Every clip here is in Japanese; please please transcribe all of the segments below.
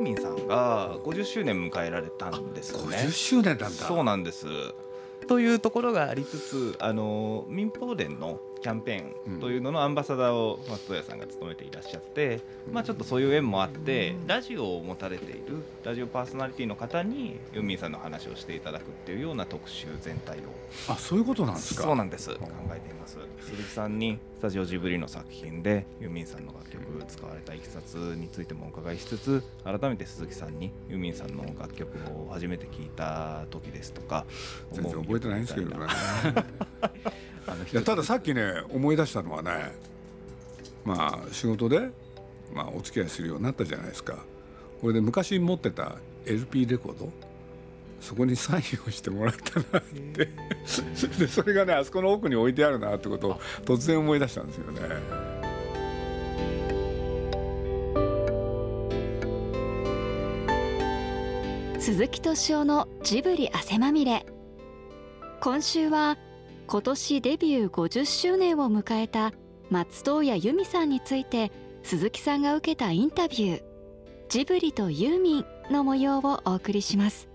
ーミンさんが50周年迎えられたんですよね。50周年なんだそうなんですというところがありつつあの民放連のキャンペーンというののアンバサダーを松任谷さんが務めていらっしゃって、まあ、ちょっとそういう縁もあってラジオを持たれているラジオパーソナリティの方にユーミンさんの話をしていただくっていうような特集全体をあそういうことなんですか？そうなんです。考えています。鈴木さんにスタジオジブリの作品でユーミンさんの楽曲使われたいきさつについてもお伺いしつつ改めて鈴木さんにユーミンさんの楽曲を初めて聴いた時ですとか全然覚えてないんですけどね あのいやたださっきね思い出したのはねまあ仕事で、まあ、お付き合いするようになったじゃないですか。これで昔持ってた LP レコードそこにサインをしてもらったなって。でそれがねあそこの奥に置いてあるなってことを突然思い出したんですよね。鈴木敏夫のジブリ汗まみれ。今週は今年デビュー50周年を迎えた松任谷由実さんについて鈴木さんが受けたインタビュー「ジブリとユーミン」の模様をお送りします。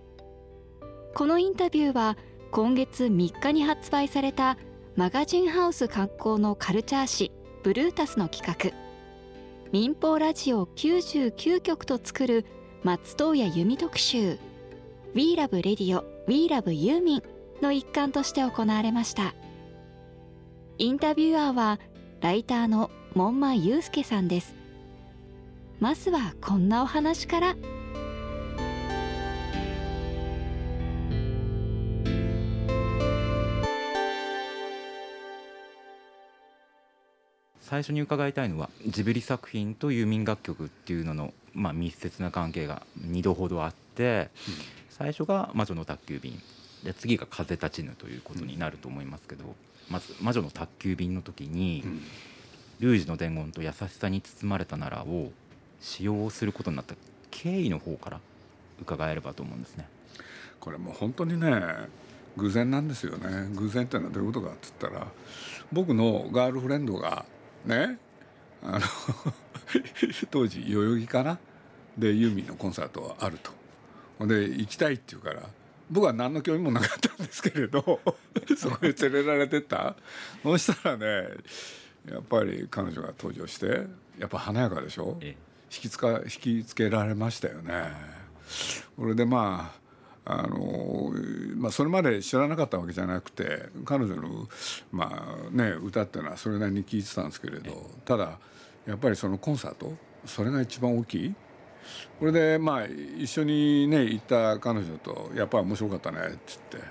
このインタビューは今月3日に発売されたマガジンハウス観光のカルチャー誌「ブルータス」の企画。民放ラジオ99局と作る松任谷由実特集「We Love Radio We Love ユーミン」の一環として行われました。インタビュアーはライターの門馬祐介さんです。まずはこんなお話から。最初に伺いたいのはジブリ作品とユーミン楽曲っていうのの、まあ、密接な関係が2度ほどあって、最初が「魔女の宅急便」で次が「風立ちぬ」ということになると思いますけど、まず「魔女の宅急便」の時にうん「ルージュの伝言と優しさに包まれたなら」を使用することになった経緯の方から伺えればと思うんですね。これもう本当にね偶然なんですよね。偶然っていうのはどういうことかっつったら僕のガールフレンドがねあの 当時代々木かな？でユーミンのコンサートあると。で行きたいって言うから僕は何の興味もなかったんですけれど そこへ連れられてった？そしたらねやっぱり彼女が登場してやっぱ華やかでしょ？え引きつか引きつけられましたよね。これでまああのまあ、それまで知らなかったわけじゃなくて彼女の、まあね、歌っていうのはそれなりに聴いてたんですけれどただやっぱりそのコンサートそれが一番大きいこれでまあ一緒にね行った彼女と「やっぱり面白かったね」って言って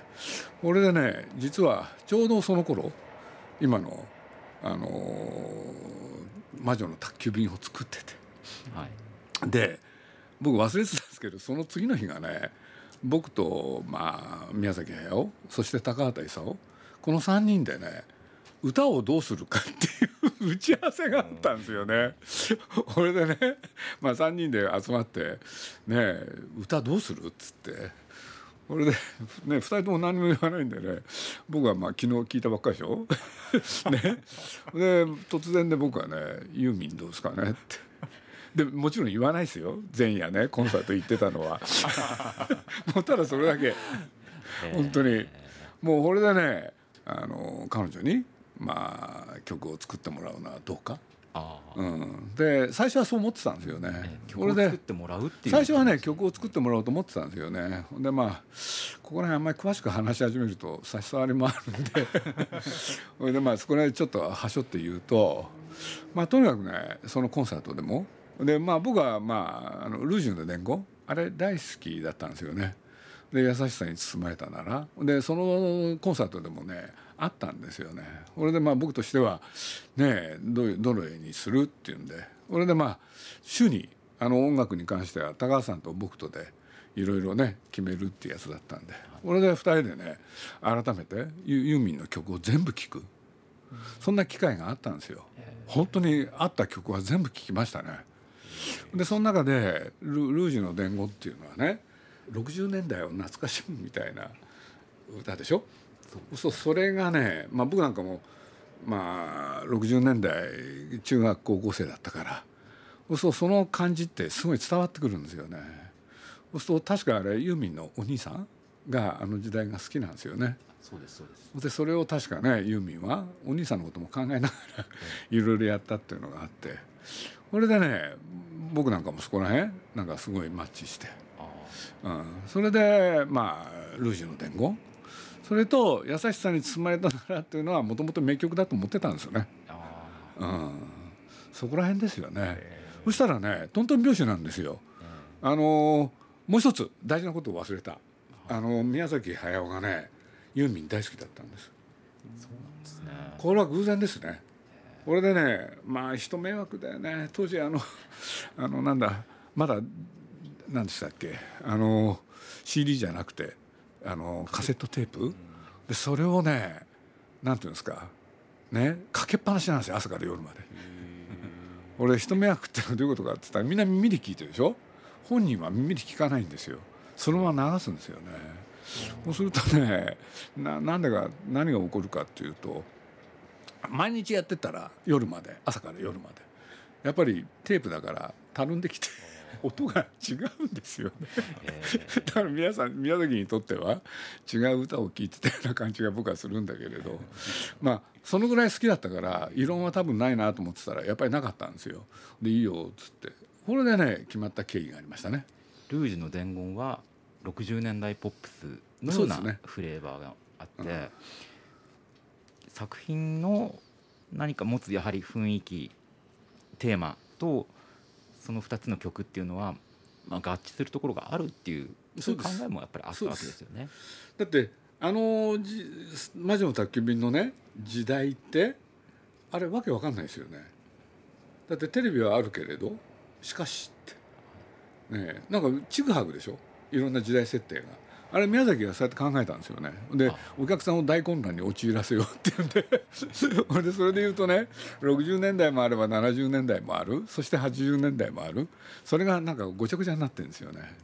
これでね実はちょうどその頃今のあの魔女の宅急便を作ってて。はいで僕忘れてたんですけどその次の日がね僕と、まあ、宮崎駿そして高畑勲この3人でね歌をどうするかっていう 打ち合わせがあったんですよね。これでね、まあ、3人で集まって「ねえ歌どうする?」っつってこれで、ね、2人とも何も言わないんでね僕はまあ昨日聞いたばっかりでしょ？ね、で突然で僕はね「ユーミンどうですかね?」って。でもちろん言わないですよ前夜ねコンサート行ってたのは もうただそれだけ本当にもうこれでねあの彼女にまあ曲を作ってもらうのはどうか、ああ、うん、で最初はそう思ってたんですよね。ええ曲を作ってもらうっていう。最初はね曲を作ってもらおうと思ってたんですよね。でまあここら辺あんまり詳しく話し始めると差し障りもあるんで。そ れでまあそこら辺ちょっとはしょって言うとまあとにかくねそのコンサートでも。でまあ僕はまああのルージュの伝言。あれ大好きだったんですよね。で優しさに包まれたなら。でそのコンサートでもねあったんですよね。これでまあ僕としてはねどどの絵にするっていうんでこれでまあ週にあの音楽に関しては高橋さんと僕とでいろいろね決めるっていうやつだったんでこれで2人でね改めてユユーミンの曲を全部聴くそんな機会があったんですよ。本当にあった曲は全部聴きましたね。でその中でル「ルージュの伝言」っていうのはね60年代を懐かしむみたいな歌でしょそう。それがね、まあ、僕なんかもまあ60年代中学高校生だったから。そうその感じってすごい伝わってくるんですよね。そうすると確かあれユーミンのお兄さんがあの時代が好きなんですよね。そうですそうです。でそれを確かねユーミンはお兄さんのことも考えながらいろいろやったっていうのがあって。これでね僕なんかもそこら辺なんかすごいマッチして、うん、それでまあ「ルージュの伝言」それと「優しさに包まれたなら」っていうのはもともと名曲だと思ってたんですよね、うん、そこら辺ですよね、そしたらねトントン拍子なんですよ、あのもう一つ大事なことを忘れた。あの宮崎駿がねユーミン大好きだったんです。ですね。これは偶然ですね。これでねまあ人迷惑だよね。当時あのあのなんだまだ何でしたっけ。あの CD じゃなくてあのカセットテープ？でそれをねなんていうんですか？ねかけっぱなしなんですよ朝から夜まで。俺人迷惑ってのはどういうことかって言ったらみんな耳で聞いてるでしょ？本人は耳で聞かないんですよ。そのまま流すんですよね。そうするとねななんだか何が起こるかっていうと毎日やってたら夜まで朝から夜まで。やっぱりテープだからたるんできて音が違うんですよねだから皆さん宮崎にとっては違う歌を聴いてたような感じが僕はするんだけれど まあそのぐらい好きだったから異論は多分ないなと思ってたらやっぱりなかったんですよ。でいいよっつってこれでね決まった経緯がありましたね。ルージュの伝言は60年代ポップスのようなフレーバーがあって、うん作品の何か持つやはり雰囲気テーマとその2つの曲っていうのは、まあ、合致するところがあるっていうそういう考えもやっぱりあったわけですよね。だってあのじ魔女の宅急便のね時代ってあれわけわかんないですよね。だってテレビはあるけれどしかしって。ねえなんかちぐはぐでしょ？いろんな時代設定があれ宮崎がそうやって考えたんですよね。であ。お客さんを大混乱に陥らせようっていうんで。ほんでそれで言うとね60年代もあれば70年代もある。そして80年代もある。それがなんかごちゃごちゃになってるんですよね。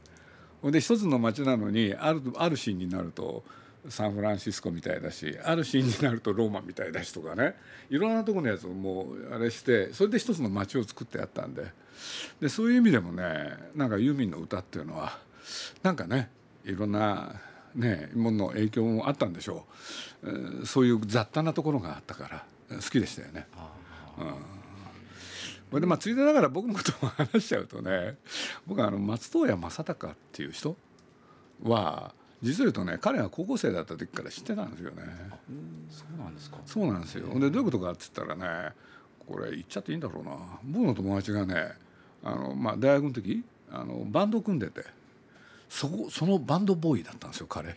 ほんで一つの街なのにあるあるシーンになるとサンフランシスコみたいだしあるシーンになるとローマみたいだしとかね。いろんなところのやつをもうあれしてそれで一つの街を作ってやったんで。でそういう意味でもねなんかユーミンの歌っていうのはなんかねいろんなねものの影響もあったんでしょう、えーそういう雑多なところがあったからえー好きでしたよね。これでまあついでながら僕のことを話しちゃうとね僕はあの松任谷正隆っていう人は実を言うとね彼が高校生だった時から知ってたんですよね。そうなんですか。そうなんですよ。でどういうことかって言ったらねこれ言っちゃっていいんだろうな。僕の友達がねあの、まあ、大学の時あのバンドを組んでてそこそのバンドボーイだったんですよ彼。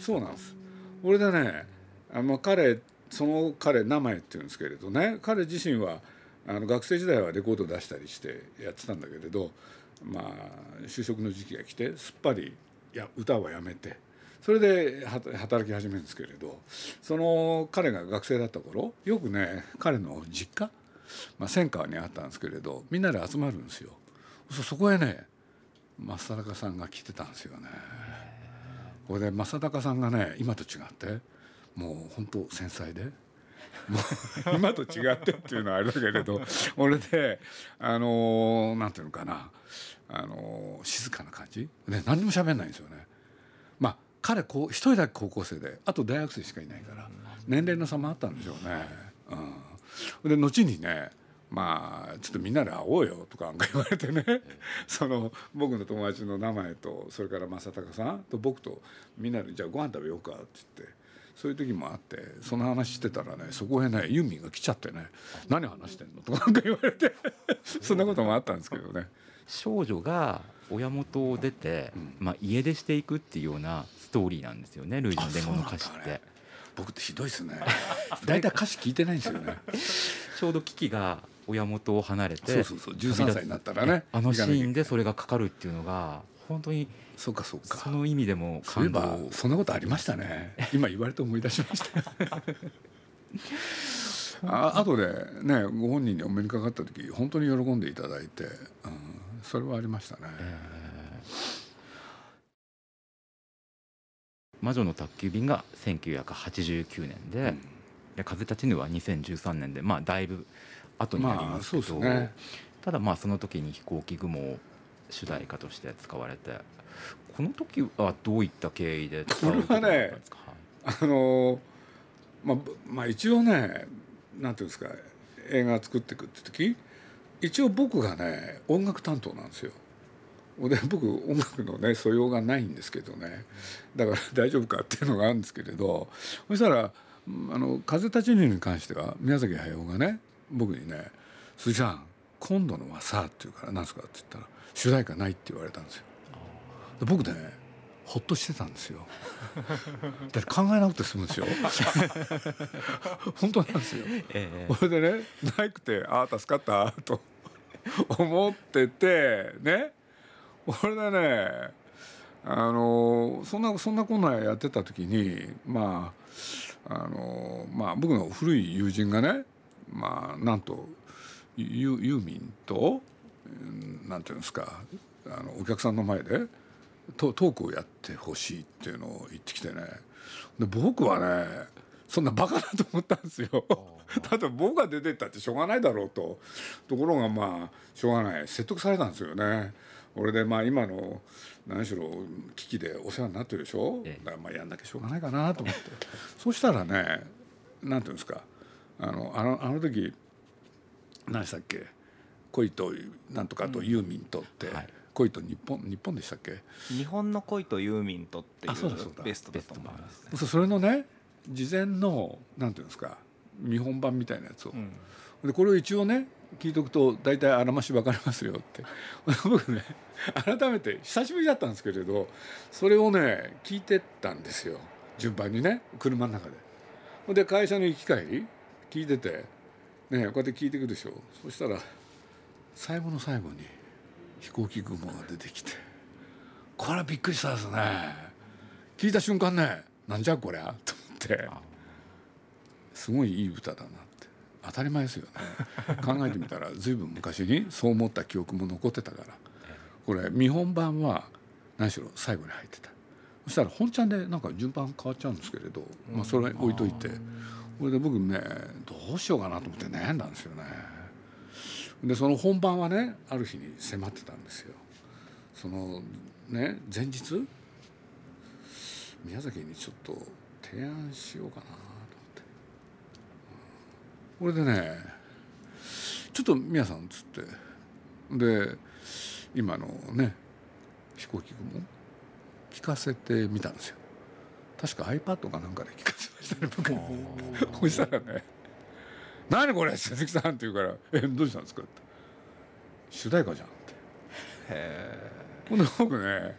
そうなんです。俺でねあの彼その彼名前っていうんですけれどね彼自身はあの学生時代はレコード出したりしてやってたんだけれどまあ就職の時期が来てすっぱりいや歌はやめてそれでは働き始めるんですけれどその彼が学生だった頃よくね彼の実家、まあ、千川にあったんですけれどみんなで集まるんですよ。そそこへね正隆さんが来てたんですよね。これで正隆さんがね今と違ってもう本当繊細で。もう 今と違ってっていうのはあれだけれど俺であのーなんていうのかな、あのー静かな感じで何にも喋んないんですよね。まあ彼こう一人だけ高校生であと大学生しかいないから年齢の差もあったんでしょうね。うん、で後にねまあちょっとみんなで会おうよとかなんか言われてねその僕の友達の名前とそれから正隆さんと僕とみんなでじゃあご飯食べようかって言ってそういう時もあってその話してたらねそこへねユーミンが来ちゃってね「何話してんの?」とかなんか言われてそんなこともあったんですけどね。少女が親元を出て、まあ、家出していくっていうようなストーリーなんですよねルージュの伝言の歌詞って。僕ってひどいですね。大体歌詞聞いてないんですよね。ちょうどキキが親元を離れてそうそうそう13歳になったらねあのシーンでそれがかかるっていうのが本当にそうかそうか。その意味でもそういえ感動ばそんなことありましたね。今言われて思い出しました。あ後でねご本人にお目にかかった時本当に喜んでいただいて、うん、それはありましたね。魔女の宅急便が1989年で,、で風立ちぬは2013年でまあだいぶ後になりますけど、まあね。ただまあその時に飛行機雲を主題歌として使われてこの時はどういった経緯で使われてたんですか、あのまあぶまあ一応ねなんていうんですか映画作っていくって時一応僕がね音楽担当なんですよ。で僕音楽のね素養がないんですけどね。だから大丈夫かっていうのがあるんですけれどそしたらうんあの「風立ちぬ」に関しては宮崎駿がね僕にね「鈴木さん今度のはさ」って言うから「何すか?」って言ったら「主題歌ない」って言われたんですよ。で僕ねほっとしてたんですよ。だって考えなくて済むんですよ。本当なんですよ。えこれでねなくてああ助かったと思っててねこれでねあのそんなそんなこんなやってた時にまああのまあ僕の古い友人がねまあなんとユユーミンとうんなんていうんですかあのお客さんの前でトトークをやってほしいっていうのを言ってきてね。で僕はねそんなバカだと思ったんですよ。だって僕が出てったってしょうがないだろうと。ところがまあしょうがない。説得されたんですよね。俺でまあ今の何しろ危機でお世話になってるでしょ？ええ。だからまあやんなきゃしょうがないかなと思って。そしたらねなんていうんですかあのあのあの時何でしたっけ？恋となんとかとユーミンとって、はい。恋と日本日本でしたっけ？日本の恋とユーミンとっていうベストだと思いますね。そそれのね事前のなんていうんですか見本版みたいなやつを、うん。でこれを一応ね聞いとくと大体あらまし分かりますよって。僕ね改めて久しぶりだったんですけれどそれをね聞いてったんですよ。順番にね車の中で。で会社の行き帰り聞いてて。ねこうやって聞いていくでしょ。そしたら最後の最後に飛行機雲が出てきて。これはびっくりしたですね。聞いた瞬間ねなんじゃこりゃ？と思って。すごいいい歌だなって。当たり前ですよね。考えてみたら随分昔にそう思った記憶も残ってたから。これ見本番は何しろ最後に入ってた。そしたら本ちゃんでなんか順番変わっちゃうんですけれど、まあ、それ置いといて。これで僕ねどうしようかなと思って悩んだんですよね。でその本番はねある日に迫ってたんですよ。そのね前日？宮崎にちょっと提案しようかなと思って。これでねちょっと宮さんっつって。で今のね飛行機雲？聞かせてみたんですよ。確か iPad かなんかで聞かせましたね。僕 そしたらね「何これ？鈴木さん」って言うから「えどうしたんですか?」って「主題歌じゃん」って。へほんで僕ね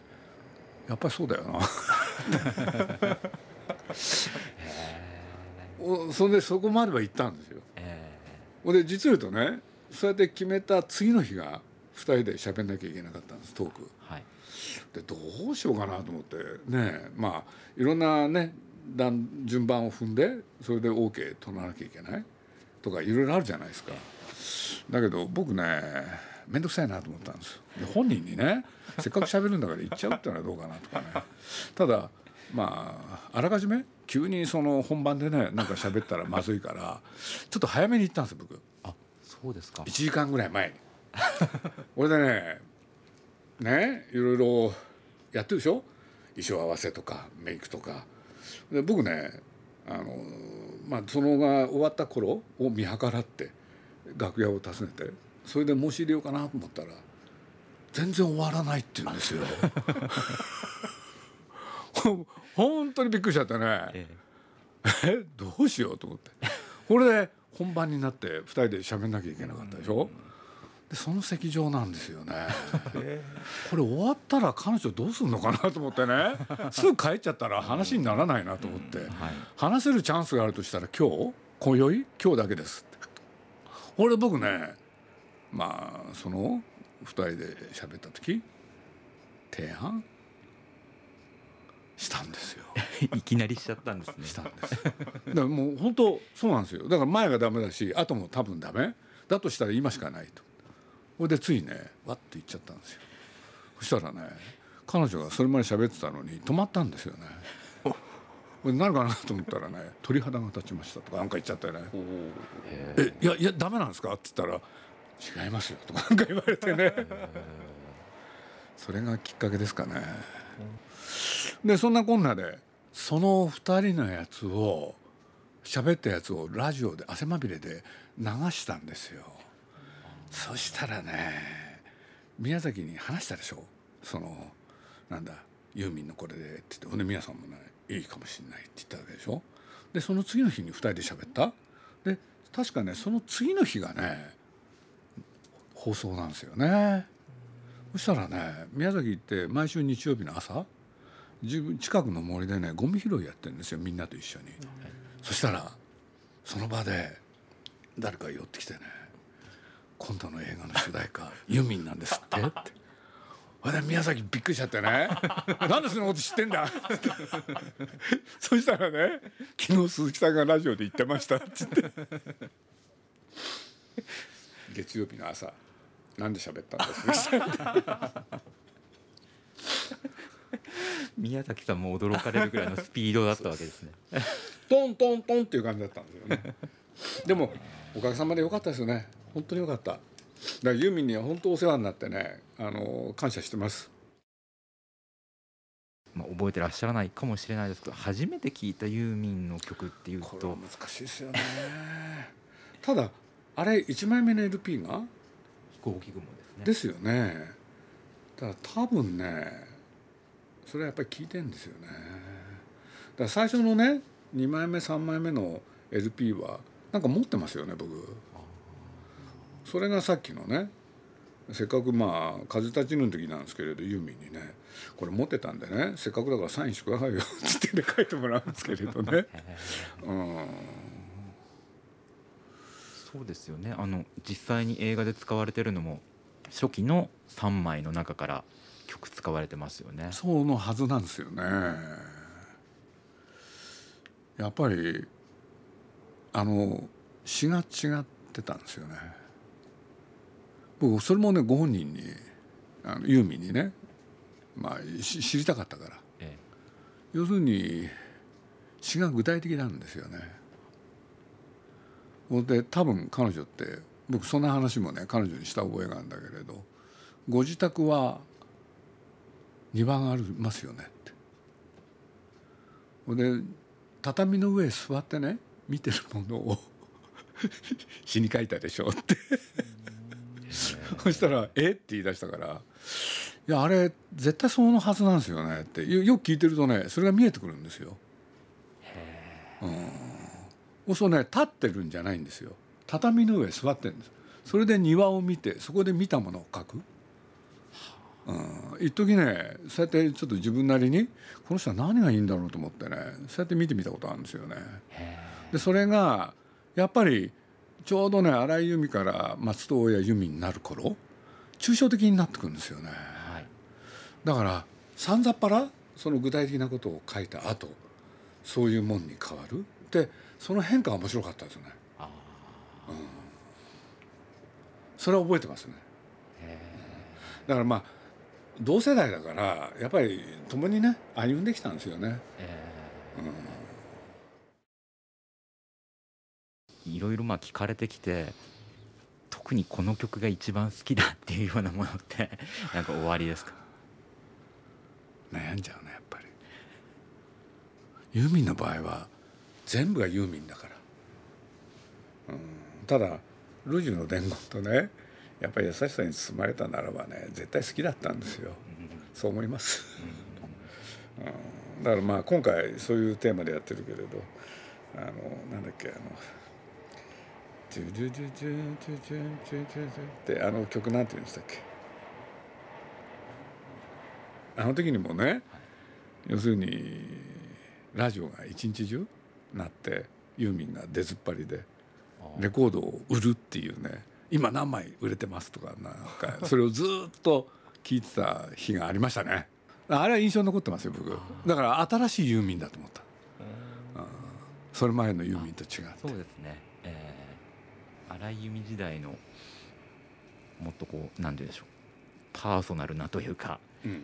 やっぱりそうだよな おそれでそこまでは行ったんですよ。えほんで実を言うとねそうやって決めた次の日が2人で喋んなきゃいけなかったんですトーク。ーはい。でどうしようかなと思ってねまあいろんなね段順番を踏んでそれで OK 取らなきゃいけない。とかいろいろあるじゃないですか。だけど僕ね面倒くさいなと思ったんです。よで本人にねせっかく喋るんだから言っちゃうってのはどうかなとかね。ただまああらかじめ急にその本番でねなんか喋ったらまずいからちょっと早めに行ったんです僕。あそうですか。1時間ぐらい前に。俺でねねいろいろやってるでしょ？衣装合わせとかメイクとかで僕ねあのまあそのが終わった頃を見計らって楽屋を訪ねてそれで申し入れようかなと思ったら全然終わらないって言うんですよ。ほ 本当にびっくりしちゃってね。ええ。どうしようと思って。これで本番になって2人で喋んなきゃいけなかったでしょ？でその席上なんですよねえこれ終わったら彼女どうすんのかなと思ってね すぐ帰っちゃったら話にならないなと思ってはい話せるチャンスがあるとしたら今日今宵？今日だけですって俺僕ねまあその2人で喋った時提案？したんですよ。いきなりしちゃったんですねしたんです。だからもう本当そうなんですよ。だから前がダメだし、後も多分ダメ？だとしたら今しかないと。それでついね、わって言っちゃったんですよ。そしたらね、彼女がそれまで喋ってたのに止まったんですよね。俺何かなと思ったらね「鳥肌が立ちました」とかなんか言っちゃってねへ「えいやいやダメなんですか?」って言ったら「違いますよ」とかなんか言われてねそれがきっかけですかね。でそんなこんなでその2人のやつを喋ったやつをラジオで汗まみれで流したんですよ。そしたらね宮崎に話したでしょ？そのなんだユーミンのこれでって言ってほんで宮さんもねいいかもしれないって言ったわけでしょ？でその次の日に2人で喋った？で確かねその次の日がね放送なんですよね。そしたらね宮崎行って毎週日曜日の朝自分近くの森でねゴミ拾いやってるんですよみんなと一緒に、そしたらその場で誰か寄ってきてね「今度の映画の主題歌 ユーミンなんですって」って。ほんで宮崎びっくりしちゃってね「なんでそのこと知ってんだ」そしたらね「昨日鈴木さんがラジオで言ってました」って言って。月曜日の朝なんで喋ったんです宮崎さんも驚かれるぐらいのスピードだったわけですね。トントントンっていう感じだったんですよね。でもおかげさまで良かったですよね。本当に良かった。だからユーミンには本当お世話になってねあの感謝してます。まあ覚えてらっしゃらないかもしれないですけど、初めて聞いたユーミンの曲っていうこれはと、難しいですよね。ただあれ1枚目の LP が？飛行機雲ですね。ですよね。だから多分ねそれはやっぱり聞いてんですよね。だから最初のね2枚目3枚目の LP はなんか持ってますよね僕それがさっきのねせっかくまあ風立ちぬの時なんですけれどユーミンにねこれ持ってたんでねせっかくだからサインしてくださいよって言って書いてもらうんですけれどねうんそうですよね。あの実際に映画で使われてるのも初期の3枚の中から曲使われてますよね。そうのはずなんですよね。やっぱりあの詩が違ってたんですよね。僕それもねご本人にあのユーミンにね、まあ、し知りたかったからえ要するに詩が具体的なんですよね。で多分彼女って僕そんな話もね彼女にした覚えがあるんだけれどご自宅は庭がありますよねって。で畳の上へ座ってね見てるものを 詩に書いたでしょって。そしたら「え？っ?」て言い出したから「いやあれ絶対そのはずなんですよね」ってよよく聞いてるとねそれが見えてくるんですよ。うん、そうね立ってるんじゃないんですよ。畳の上座ってるんです。それで庭を見てそこで見たものを書く。うん、一時ねそうやってちょっと自分なりにこの人は何がいいんだろうと思ってねそうやって見てみたことあるんですよね。でそれがやっぱりちょうどね荒井由実から松任谷由実になる頃抽象的になってくるんですよね。はい。だからさんざっぱらその具体的なことを書いた後そういうもんに変わるでその変化が面白かったですよね。あそれは覚えてますね。だからまあ同世代だからやっぱり共にね歩んできたんですよね。えーいろいろまあ聞かれてきて特にこの曲が一番好きだっていうようなものって なんか終わりですか？悩んじゃうねやっぱり。ユーミンの場合は全部がユーミンだから、うん、ただルジュの伝言とねやっぱり優しさに包まれたならばね絶対好きだったんですよ。そう思います、うん、だからまあ今回そういうテーマでやってるけれどあのなんだっけあの「ジュジュジュジュジュジュジュジュジュ」ってあの曲なんて言うんでしたっけあの時にもね要するにラジオが一日中なってユーミンが出ずっぱりでレコードを売るっていうね今何枚売れてますとかなんかそれをずっと聞いてた日がありましたねあれは印象に残ってますよ僕だから新しいユーミンだと思った、それ前のユーミンと違ってそうですね、荒井由実時代のもっとこう何て言うんでしょうパーソナルなというかうん。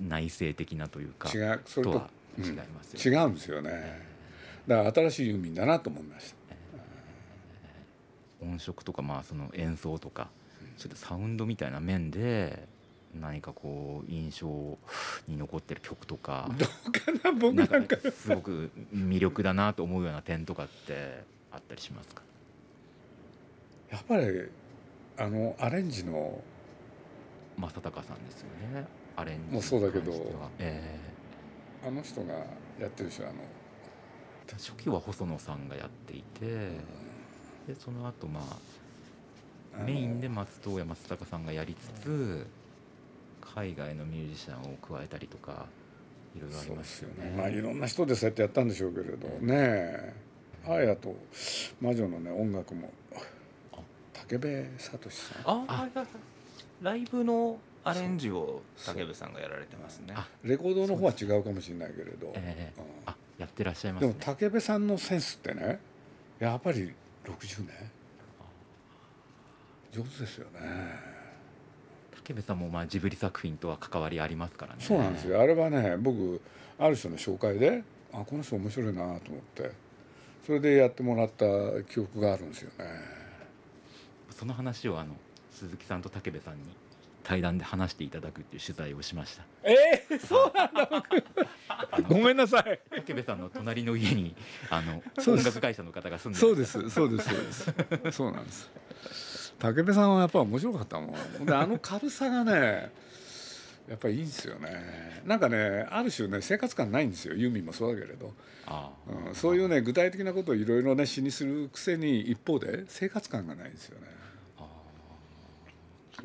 内省的なというか違うそれととは違いますよ、違うんですよね。だから新しいユーミンだなと思いました。音色とかまあその演奏とかちょっとサウンドみたいな面で何かこう印象に残ってる曲とかどうかな僕ななんかすごく魅力だなと思うような点とかってあったりしますか？やっぱりあのアレンジの正隆さんですよね。アレンジもうそうだけどえあの人がやってるでしょあのえ初期は細野さんがやっていてでその後まあメインで松任谷正隆さんがやりつつ海外のミュージシャンを加えたりとかいろいろありまですすよよね。ねまあいろんな人でそうやってやったんでしょうけれどね。え。あやと魔女のね音楽も武部聡さん。あはいはいはい。ライブのアレンジを武部さんがやられてますね。あ。レコードの方は違うかもしれないけれど、ええ。うん。あやってらっしゃいますね。でも武部さんのセンスってねやっぱり60年。上手ですよね。武部さんもまあジブリ作品とは関わりありますからね。そうなんですよ。あれはね僕ある人の紹介であこの人面白いなと思って。それでやってもらった記憶があるんですよねその話をあの鈴木さんと武部さんに対談で話していただくっていう取材をしました。ええそうなんだ僕。ごめんなさい。武部さんの隣の家にあの音楽会社の方が住んでそうる。ですそうです。そうです。そうなんです。武部さんはやっぱ面白かったもん。であの軽さがねやっぱりいいんですよね。なんかねある種ね生活感ないんですよ。ユーミンもそうだけれど、ああ。うん、そういうね具体的なことをいろいろね詩にするくせに一方で生活感がないんですよね。あ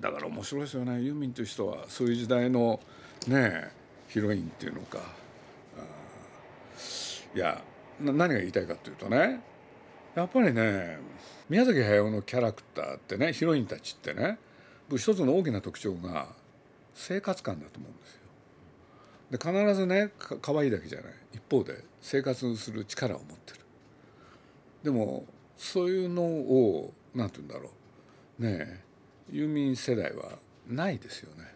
だから面白いですよね。ユーミンという人はそういう時代のねヒロインっていうのか。いやな何が言いたいかというとねやっぱりね宮崎駿のキャラクターってねヒロインたちってね僕一つの大きな特徴が生活感だと思うんですよ。で必ずねか可愛いだけじゃない。一方で生活する力を持ってる。でもそういうのをなんて言うんだろう。ねえユーミン世代はないですよね。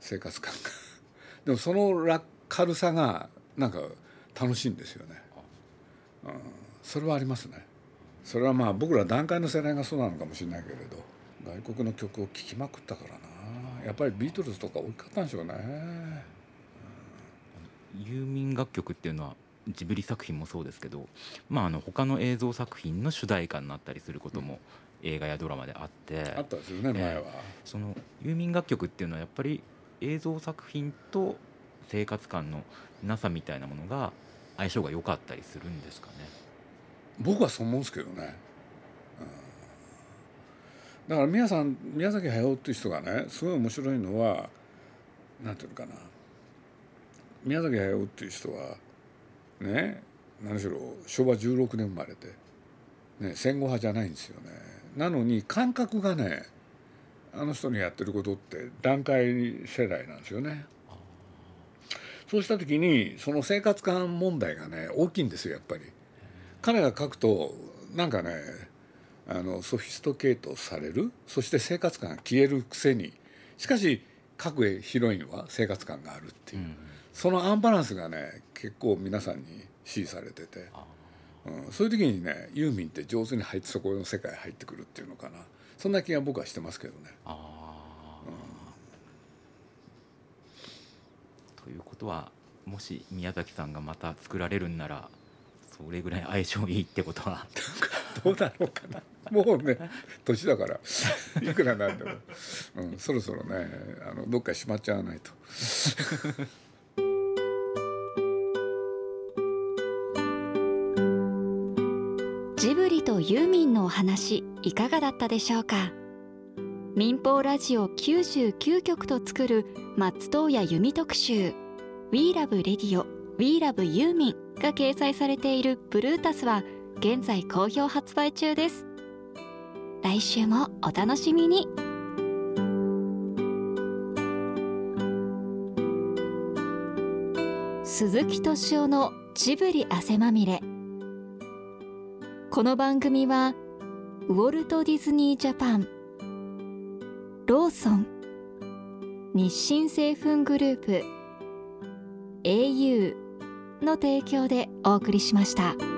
生活感が。でもその楽軽さがなんか楽しいんですよね、うん、それはありますね。それはまあ僕ら団塊の世代がそうなのかもしれないけれど外国の曲を聴きまくったからな。やっぱりビートルズとか大きかったんでしょうね。ユーミン楽曲っていうのはジブリ作品もそうですけど、まあ、あの他の映像作品の主題歌になったりすることも映画やドラマであって、あったですよね前は、そのユーミン楽曲っていうのはやっぱり映像作品と生活感のなさみたいなものが相性が良かったりするんですかね？僕はそう思うんですけどね、うん、だから宮さん宮崎駿っていう人がねすごい面白いのはなんていうのかな。宮崎駿っていう人はね何しろ昭和16年生まれて、ね、戦後派じゃないんですよね。なのに感覚がねあの人のやってることって段階世代なんですよね。そうした時にその生活感問題がね大きいんですよやっぱり。彼が書くとなんかねあのソフィストケートされるそして生活感が消えるくせにしかし各ヒロインは生活感があるっていう、うん。そのアンバランスがね結構皆さんに支持されてて、あうん、そういう時にねユーミンって上手に入ってそこの世界に入ってくるっていうのかな。そんな気が僕はしてますけどね。あー。ということはもし宮崎さんがまた作られるんならそれぐらい相性いいってことは。どうだろうかな。もうね年だからいくらなんでも、うん、そろそろねあのどっかしまっちゃわないと。とユーミンのお話いかがだったでしょうか？民放ラジオ99局と作る松任谷由実特集「We Love Radio We Love ユーミン」が掲載されているブルータスは現在好評発売中です。来週もお楽しみに。鈴木敏夫のジブリ汗まみれ。この番組はウォルト・ディズニー・ジャパンローソン日清製粉グループ au の提供でお送りしました。